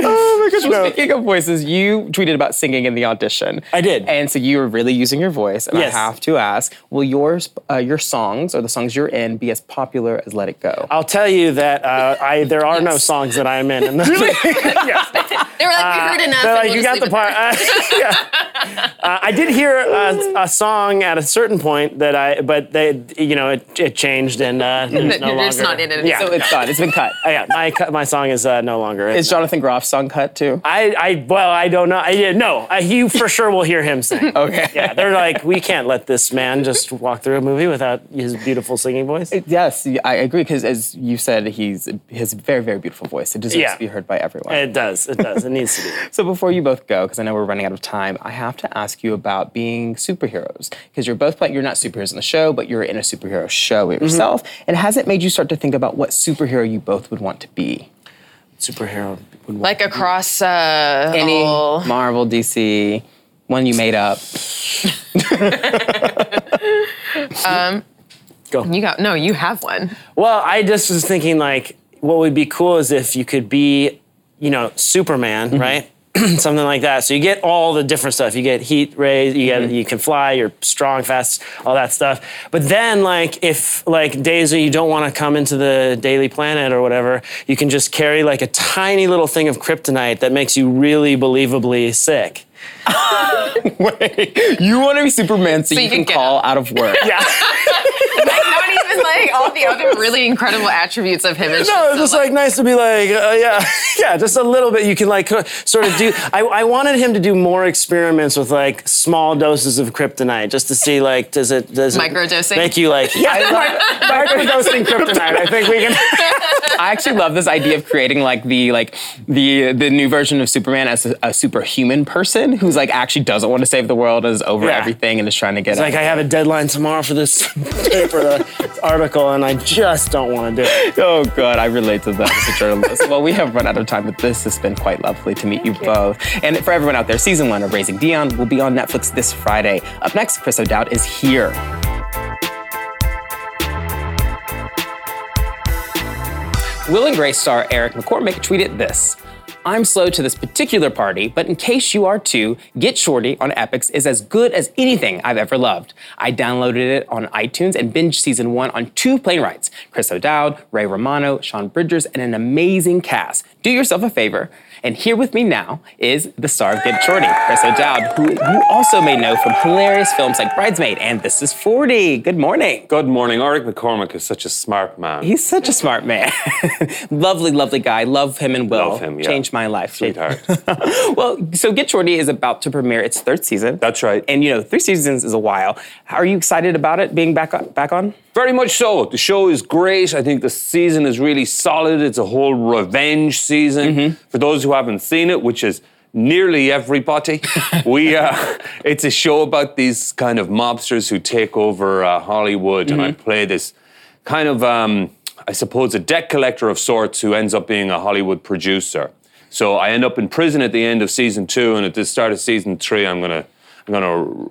oh my gosh. Well, No. speaking of voices, you tweeted about singing in the audition. I did. And so you were really using your voice. And Yes. I have to ask, will yours, uh, your songs or the songs you're in be as popular as Let It Go? I'll tell you that uh, I there are no songs that I'm in. in the, yes. They were like, we heard enough. They're like, we'll you got the part. Uh, yeah. Uh, I did hear a, a song at a certain point that I, but they, you know, it, it changed and uh, it's no You're longer. just not in it Yeah, so it's done. It's been cut. Uh, yeah. My my song is uh, no longer. It's Jonathan Groff's song cut too? I, I well, I don't know. I, yeah, no, uh, you for sure will hear him sing. Okay. Yeah, they're like, we can't let this man just walk through a movie without his beautiful singing voice. Yes, I agree because as you said, he's he has very very beautiful voice. It deserves Yeah. to be heard by everyone. It does. It does. It needs to be. So before you both go, because I know we're running out of time, I have to ask you about being superheroes because you're both playing. You're not superheroes in the show, but you're in a superhero show Mm-hmm. yourself. And has it made you start to think about what superhero you both would want to be? Superhero. would Like across uh, Any all- Marvel, DC, one you made up. Um, Go. You got no. You have one. Well, I just was thinking like, what would be cool is if you could be, you know, Superman, right? Something like that. So you get all the different stuff. You get heat rays. You get mm-hmm. you can fly. You're strong, fast, all that stuff. But then, like, if like days where you don't want to come into the Daily Planet or whatever, you can just carry like a tiny little thing of kryptonite that makes you really believably sick. Wait, you want to be Superman so, So you, you can can call out of work? Yeah. Like not even like all the other really incredible attributes of him. It's No, just it's so, just like nice to be like, uh, yeah, yeah, just a little bit. You can like sort of do. I, I wanted him to do more experiments with like small doses of kryptonite, just to see like, does it does it Microdosing? make you like, yeah, mic- microdosing kryptonite. I think we can. I actually love this idea of creating like the like the the new version of Superman as a, a superhuman person who's like actually doesn't want to save the world, is over Yeah. everything, and is trying to get It's like I have a deadline tomorrow for this paper the article, and I just don't want to do it. Oh, God, I relate to that as a journalist. well, we have run out of time, but this has been quite lovely to meet you, both. And for everyone out there, season one of Raising Dion will be on Netflix this Friday. Up next, Chris O'Dowd is here. Will and Grace star Eric McCormack tweeted this. I'm slow to this particular party, but in case you are too, Get Shorty on Epix is as good as anything I've ever loved. I downloaded it on iTunes and binged season one on two plane rides Chris O'Dowd, Ray Romano, Sean Bridgers, and an amazing cast. Do yourself a favor. And here with me now is the star of Get Shorty, Chris O'Dowd, who you also may know from hilarious films like Bridesmaid and This Is 40. Good morning. Good morning. Eric McCormack is such a smart man. He's such a smart man. lovely, lovely guy. Love him and Will. Love him, yeah. Changed my life. Sweetheart. well, so Get Shorty is about to premiere its third season. That's right. And you know, three seasons is a while. Are you excited about it being back on, back on? Very much so. The show is great. I think the season is really solid. It's a whole revenge season. For those who haven't seen it, which is nearly everybody, we uh, it's a show about these kind of mobsters who take over uh, Hollywood, and I play this kind of, um, I suppose, a debt collector of sorts who ends up being a Hollywood producer. So I end up in prison at the end of season two, and at the start of season three, I'm gonna, I'm gonna.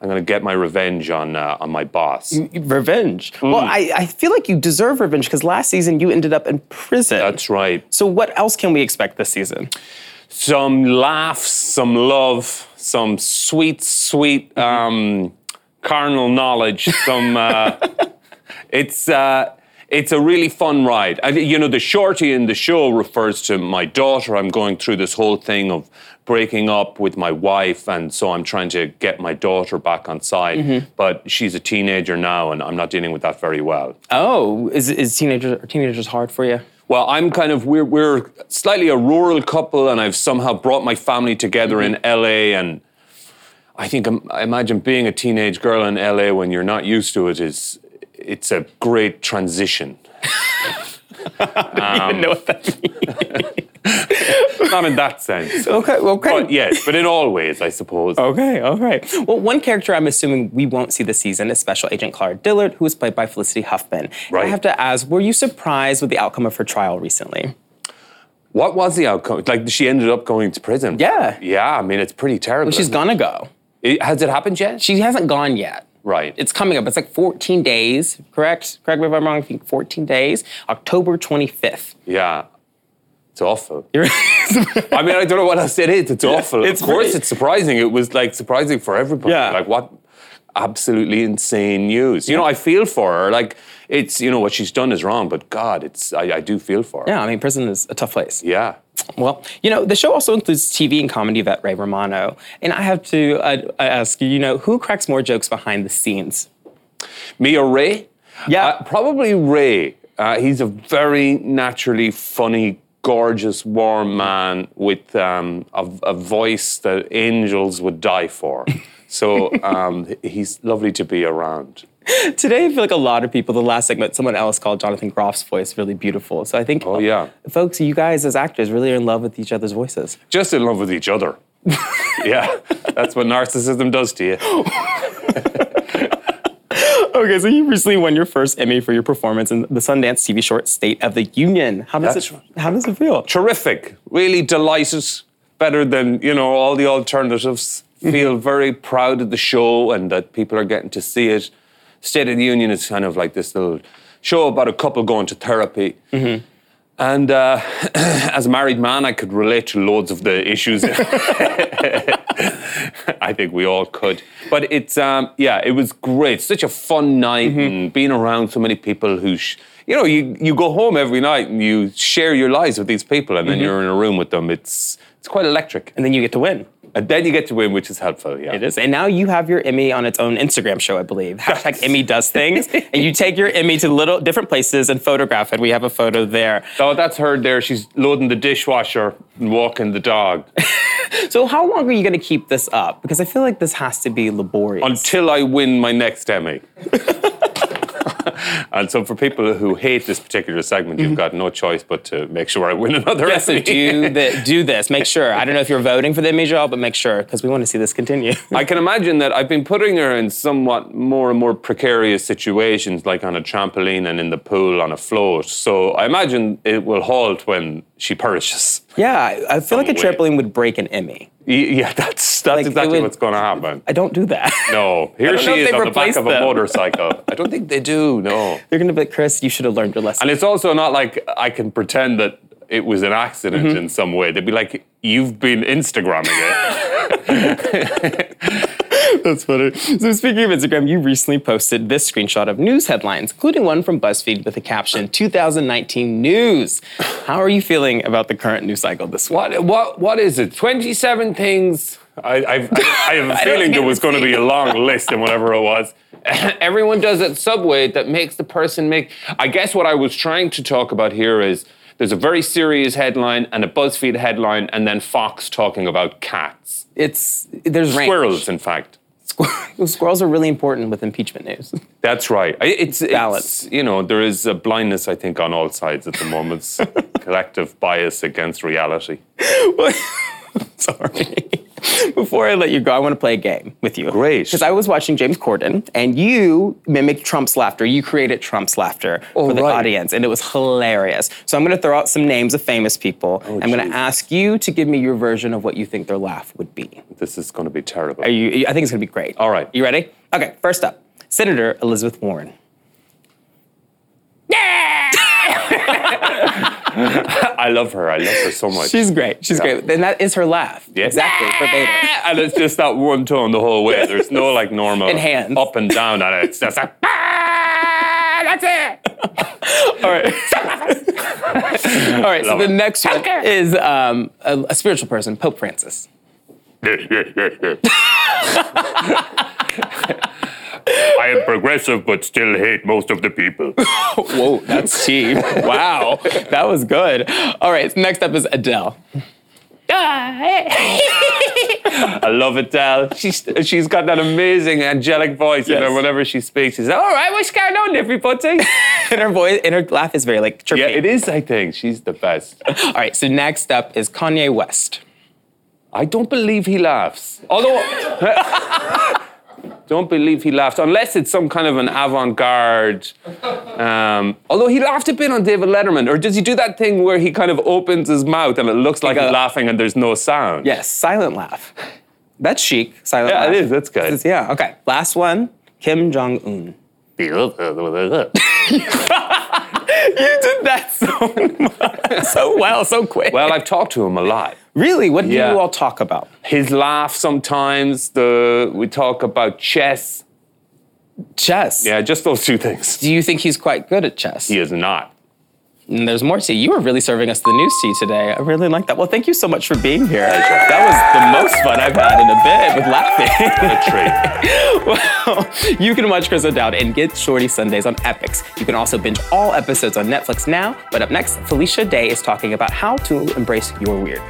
I'm gonna get my revenge on uh, on my boss. Revenge. Well, I, I feel like you deserve revenge because last season you ended up in prison. That's right. So what else can we expect this season? Some laughs, some love, some sweet, sweet um, carnal knowledge. Some. Uh, it's. Uh, it's a really fun ride. I, you know, the shorty in the show refers to my daughter. I'm going through this whole thing of breaking up with my wife, and so I'm trying to get my daughter back on side. But she's a teenager now, and I'm not dealing with that very well. Oh, is is teenagers are teenagers hard for you? Well, I'm kind of we're we're slightly a rural couple, and I've somehow brought my family together in LA. And I think um, I imagine being a teenage girl in LA when you're not used to it is it's a great transition. I don't even know what that means. Not in that sense. Okay, okay. But yes, but in all ways, I suppose. Okay, all right. Well, one character I'm assuming we won't see this season is Special Agent Clara Dillard, who was played by Felicity Huffman. And I have to ask, were you surprised with the outcome of her trial recently? What was the outcome? Like she ended up going to prison. Yeah. Yeah, I mean it's pretty terrible. Well, she's gonna go. It- has it happened yet? She hasn't gone yet. right. It's coming up. It's like 14 days, correct? Correct me if I'm wrong. I think 14 days. October 25th. yeah. It's awful. I mean, I don't know what else it is. It's awful. it's of course, pretty- it's surprising. It was like surprising for everybody. Yeah. Like what absolutely insane news. You know, I feel for her. Like it's you know what she's done is wrong, but God, it's I, I do feel for her. Yeah, I mean, prison is a tough place. Yeah. Well, you know, the show also includes TV and comedy vet Ray Romano. And I have to uh, ask you, you know, who cracks more jokes behind the scenes? Me or Ray? Yeah. Uh, probably Ray. Uh, he's a very naturally funny, gorgeous, warm man with um, a, a voice that angels would die for. So um, he's lovely to be around. Today, I feel like a lot of people, the last segment, someone else called Jonathan Groff's voice really beautiful. So I think, Oh, yeah. folks, you guys as actors really are in love with each other's voices. Just in love with each other. yeah, that's what narcissism does to you. Okay, so you recently won your first Emmy for your performance in the Sundance TV short State of the Union. How does That's it? How does it feel? Terrific. Really delighted. Better than, you know, all the alternatives. Mm-hmm. Feel very proud of the show and that people are getting to see it. State of the Union is kind of like this little show about a couple going to therapy. Mm-hmm. And uh, as a married man, I could relate to loads of the issues. I think we all could. But it's, um, yeah, it was great. Such a fun night and being around so many people who, sh- you know, you, you go home every night and you share your lives with these people and then you're in a room with them. It's, it's quite electric. And then you get to win. And then you get to win, which is helpful, yeah. It is. And now you have your Emmy on its own Instagram show, I believe. Hashtag Emmy does things. and you take your Emmy to little different places and photograph it. We have a photo there. Oh, that's her there. She's loading the dishwasher and walking the dog. So how long are you going to keep this up? Because I feel like this has to be laborious. until I win my next Emmy. And so, for people who hate this particular segment, you've mm-hmm. got no choice but to make sure I win another Yes, so do, the, do this. Make sure. I don't know if you're voting for the Emmy but make sure because we want to see this continue. I can imagine that I've been putting her in somewhat more and more precarious situations, like on a trampoline and in the pool on a float. So I imagine it will halt when she perishes. yeah, I I feel like a way. trampoline would break an Emmy. Yeah, that's that's Like, exactly would- what's going to happen. I don't do that. No, here she is on the back replaced of a motorcycle. I don't think they do. No. They're going to be like, Chris, you should have learned your lesson. And it's also not like I can pretend that it was an accident Mm-hmm. in some way. They'd be like, you've been Instagramming it. That's funny. So speaking of Instagram, you recently posted this screenshot of news headlines, including one from BuzzFeed with the caption 2019 news. How are you feeling about the current news cycle this week? what, what, what is it? 27 things? I, I've, I have a feeling there was going to be a long list and whatever it was. Everyone does it Subway that makes the person make. I guess what I was trying to talk about here is there's a very serious headline and a BuzzFeed headline, and then Fox talking about cats. It's there's range. Squirrels, in fact. Squirrels are really important with impeachment news. That's right. I- It's, Balance. it's you know there is a blindness I think on all sides at the moment. Collective bias against reality. Sorry. Before I let you go, I want to play a game with you. Great. Because I was watching James Corden, and you mimicked Trump's laughter. You created Trump's laughter Oh, for the right. audience, and it was hilarious. So I'm going to throw out some names of famous people. Oh, I'm going Oh, to ask you to give me your version of what you think their laugh would be. This is going to be terrible. You? I think it's going to be great. All right. You ready? Okay. First up, Senator Elizabeth Warren. I love her. I love her so much. She's great. She's Yeah. great. And that is her laugh. Yeah. Exactly. Verbatim. and it's just that one tone the whole way. There's no like normal And hands. up and down on it. It's just like "Ah, that's it. All right. All right. So Love the it. next one is um, a, a spiritual person, Pope Francis. I am progressive but still hate most of the people. Whoa, that's cheap. wow, that was good. All right, next up is Adele. I love Adele. She's she's got that amazing angelic voice in her whenever she speaks. She's like, all right. What's going on, everybody? and her voice and her laugh is very like chirpy. yeah, it is. I think she's the best. All right, so next up is Kanye West. I don't believe he laughs. Although, don't believe he laughs unless it's some kind of an avant-garde. Um, although he laughed a bit on David Letterman, or does he do that thing where he kind of opens his mouth and it looks like, Like he's a- laughing and there's no sound? Yes, silent laugh. That's chic. Silent Yeah, laugh. it is. That's good. It's- Yeah. Okay. Last one. Kim Jong Un. You did that so so well, so quick. well, I've talked to him a lot. really, what do Yeah. you all talk about? His laugh sometimes. The we talk about chess. Chess. Yeah, just those two things. Do you think he's quite good at chess? He is not. And there's more tea. You were really serving us the news tea today. I really like that. Well, thank you so much for being here. That was the most fun I've had in a bit with laughing. A treat. well, you can watch Chris O'Dowd and Get Shorty Sundays on Epix. You can also binge all episodes on Netflix now. But up next, Felicia Day is talking about how to embrace your weird.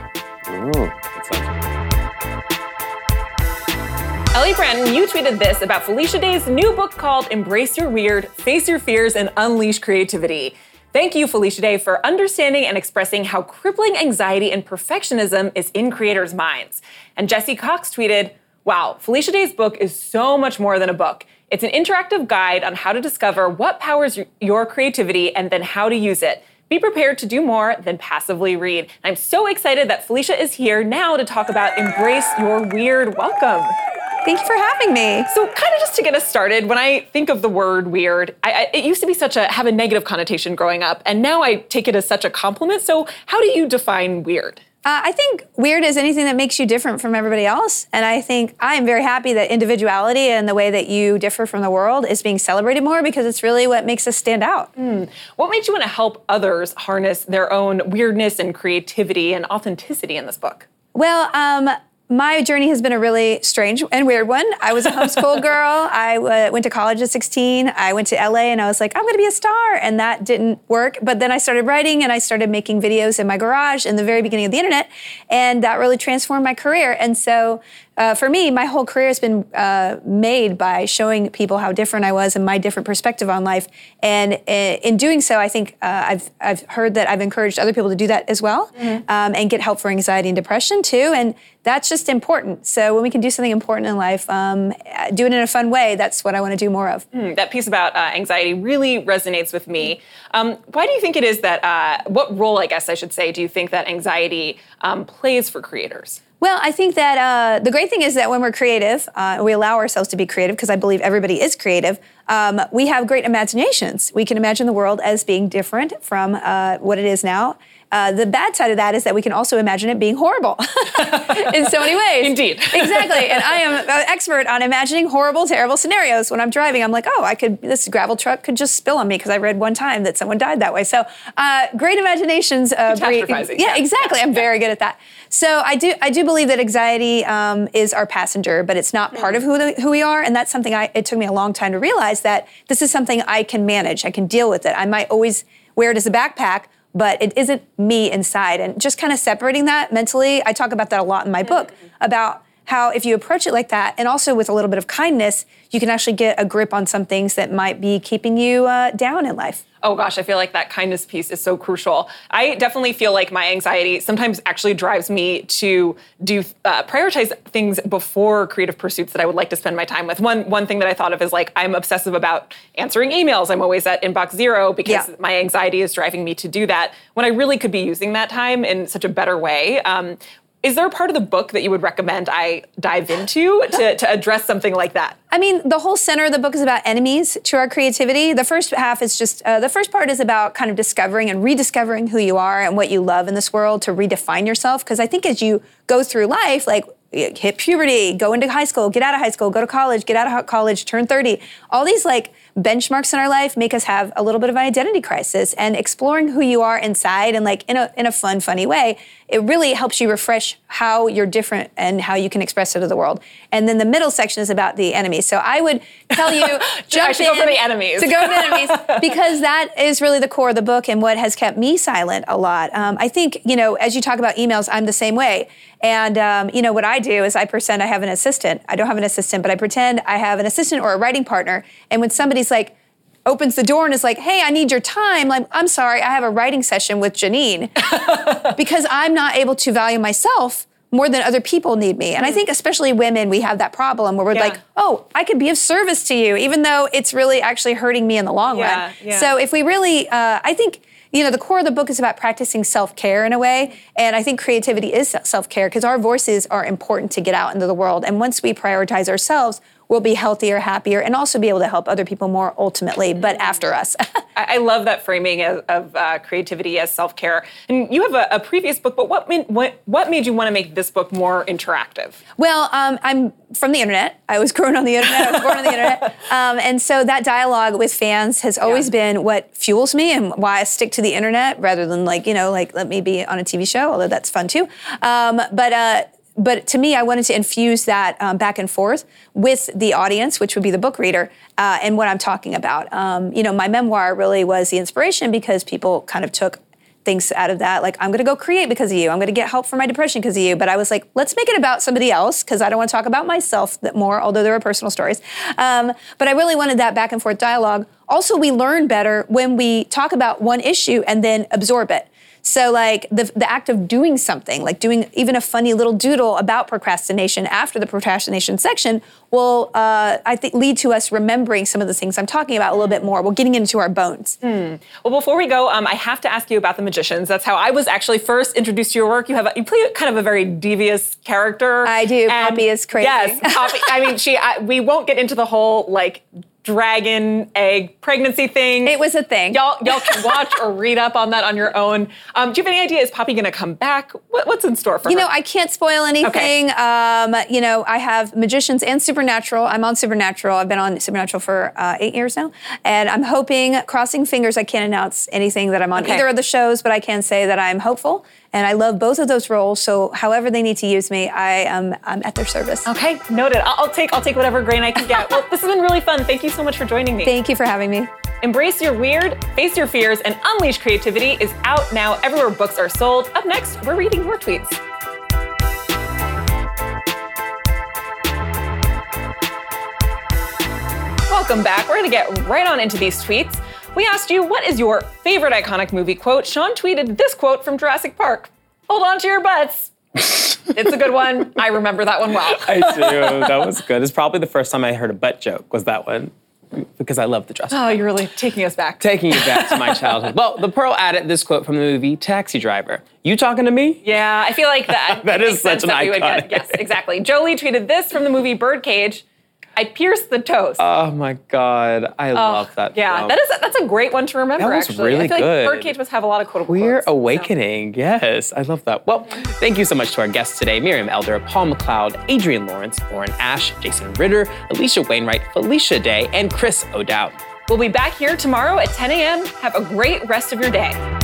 Ooh, Ellie Brandon, you tweeted this about Felicia Day's new book called Embrace Your Weird, Face Your Fears, and Unleash Creativity. Thank you, Felicia Day, for understanding and expressing how crippling anxiety and perfectionism is in creators' minds. And Jesse Cox tweeted, Wow, Felicia Day's book is so much more than a book. It's an interactive guide on how to discover what powers your creativity and then how to use it. Be prepared to do more than passively read. I'm so excited that Felicia is here now to talk about Embrace Your Weird. Welcome. Thank you for having me. So, kind of just to get us started, when I think of the word weird, I, I, it used to be such a have a negative connotation growing up, and now I take it as such a compliment. So, how do you define weird? Uh, I think weird is anything that makes you different from everybody else. And I think I am very happy that individuality and the way that you differ from the world is being celebrated more because it's really what makes us stand out. What made you want to help others harness their own weirdness and creativity and authenticity in this book? Well, um, my journey has been a really strange and weird one. I was a homeschool girl. I uh, went to college at 16. I went to LA and I was like, I'm going to be a star. And that didn't work. But then I started writing and I started making videos in my garage in the very beginning of the internet. And that really transformed my career. And so uh, for me, my whole career has been uh, made by showing people how different I was and my different perspective on life. And uh, in doing so, I think uh, I've, I've heard that I've encouraged other people to do that as well um, and get help for anxiety and depression too. And that's just important. So when we can do something important in life, um, do it in a fun way, that's what I want to do more of. That piece about uh, anxiety really resonates with me. Um, why do you think it is that, uh, what role, I guess I should say, do you think that anxiety um, plays for creators? Well, I think that uh, the great thing is that when we're creative, uh, we allow ourselves to be creative because I believe everybody is creative. Um, we have great imaginations. We can imagine the world as being different from uh, what it is now. Uh, the bad side of that is that we can also imagine it being horrible in so many ways. Indeed. exactly. And I am an expert on imagining horrible, terrible scenarios. When I'm driving, I'm like, oh, I could, this gravel truck could just spill on me because I read one time that someone died that way. So uh, great imaginations. Uh, Catastrophizing, yeah, yeah. exactly. I'm very good at that. So I do, I do believe that anxiety um, is our passenger, but it's not part of who, the, who we are. And that's something I, it took me a long time to realize that this is something I can manage. I can deal with it. I might always wear it as a backpack, but it isn't me inside. And just kind of separating that mentally, I talk about that a lot in my book mm-hmm. about how if you approach it like that, and also with a little bit of kindness, you can actually get a grip on some things that might be keeping you uh, down in life. Oh gosh, I feel like that kindness piece is so crucial. I definitely feel like my anxiety sometimes actually drives me to do uh, prioritize things before creative pursuits that I would like to spend my time with. One one thing that I thought of is like I'm obsessive about answering emails. I'm always at inbox zero because Yeah. my anxiety is driving me to do that when I really could be using that time in such a better way. Um, is there a part of the book that you would recommend I dive into to, to address something like that? I mean, the whole center of the book is about enemies to our creativity. The first half is just, uh, the first part is about kind of discovering and rediscovering who you are and what you love in this world to redefine yourself. Because I think as you go through life, like hit puberty, go into high school, get out of high school, go to college, get out of college, turn 30. All these like benchmarks in our life make us have a little bit of an identity crisis and exploring who you are inside and like in a in a fun funny way it really helps you refresh how you're different and how you can express it to the world. And then the middle section is about the enemies. So i would tell you jump I should go in for the enemies. to go to the enemies because that is really the core of the book and what has kept me silent a lot. Um, i think you know as you talk about emails i'm the same way and um, you know what I do is I pretend I have an assistant. I don't have an assistant, but I pretend I have an assistant or a writing partner. And when somebody's like opens the door and is like, "Hey, I need your time," like, "I'm sorry, I have a writing session with Janine," because I'm not able to value myself more than other people need me. And I think especially women, we have that problem where we're Yeah. like, "Oh, I could be of service to you," even though it's really actually hurting me in the long Yeah, run. yeah. So if we really, uh, I think you know, the core of the book is about practicing self care in a way. And I think creativity is self care because our voices are important to get out into the world. And once we prioritize ourselves, we'll be healthier, happier, and also be able to help other people more ultimately, but after us. I, love that framing of, of uh, creativity as self care. And you have a, a previous book, but what made, what, what made you want to make this book more interactive? Well, um, I'm from the internet. I was grown on the internet. I was born on the internet. Um, and so that dialogue with fans has always been what fuels me and why I stick to the internet rather than like, you know, like let me be on a TV show, although that's fun too. Um, but, uh, but to me, I wanted to infuse that um, back and forth with the audience, which would be the book reader, uh, and what I'm talking about. Um, you know, my memoir really was the inspiration because people kind of took things out of that like i'm going to go create because of you. I'm going to get help for my depression because of you. But i was like let's make it about somebody else because i don't want to talk about myself more although there are personal stories. Um, but i really wanted that back and forth dialogue. Also we learn better when we talk about one issue and then absorb it so like the, the act of doing something like doing even a funny little doodle about procrastination after the procrastination section will uh, i think lead to us remembering some of the things i'm talking about a little bit more we're getting into our bones Well, before we go, um, I have to ask you about the magicians. That's how I was actually first introduced to your work. You have a, you play kind of a very devious character. I do. And- Poppy is crazy. Yes, Poppy. I mean, she. I, we won't get into the whole like dragon egg pregnancy thing. It was a thing. Y'all, y'all can watch or read up on that on your own. Um, do you have any idea? Is Poppy going to come back? What, what's in store for You her? know, I can't spoil anything. Um, you know, I have magicians and supernatural. I'm on supernatural. I've been on supernatural for uh, eight years now, and I'm hoping, crossing fingers, I can't announce anything that I'm on Okay. either of the shows, but I can say that I'm hopeful, and I love both of those roles. So, however they need to use me, I am I'm at their service. Okay, noted. I'll, I'll take I'll take whatever grain I can get. well, this has been really fun. Thank you so much for joining me. Thank you for having me. Embrace your weird, face your fears, and unleash creativity is out now everywhere books are sold. Up next, we're reading your tweets. Welcome back. We're going to get right on into these tweets. We asked you, what is your favorite iconic movie quote? Sean tweeted this quote from Jurassic Park Hold on to your butts. it's a good one. I remember that one well. I do. That was good. It's probably the first time I heard a butt joke. Was that one? Because I love the dress. Oh, you're really taking us back. Taking you back to my childhood. Well, the Pearl added this quote from the movie Taxi Driver. You talking to me? Yeah, I feel like that. that is such an that get- Yes, exactly. Jolie tweeted this from the movie Birdcage. I pierced the toast. Oh my God. I love that. yeah, film. that is a, that's a great one to remember. That was actually, really I feel good. like Birdcage must have a lot of quotable Queer quotes, so. Awakening. Yes, I love that. Well, thank you so much to our guests today Miriam Elder, Paul McLeod, Adrienne Lawrence, Lauren Ash, Jason Ritter, Alisha Wainwright, Felicia Day, and Chris O'Dowd. We'll be back here tomorrow at 10 a.m. Have a great rest of your day.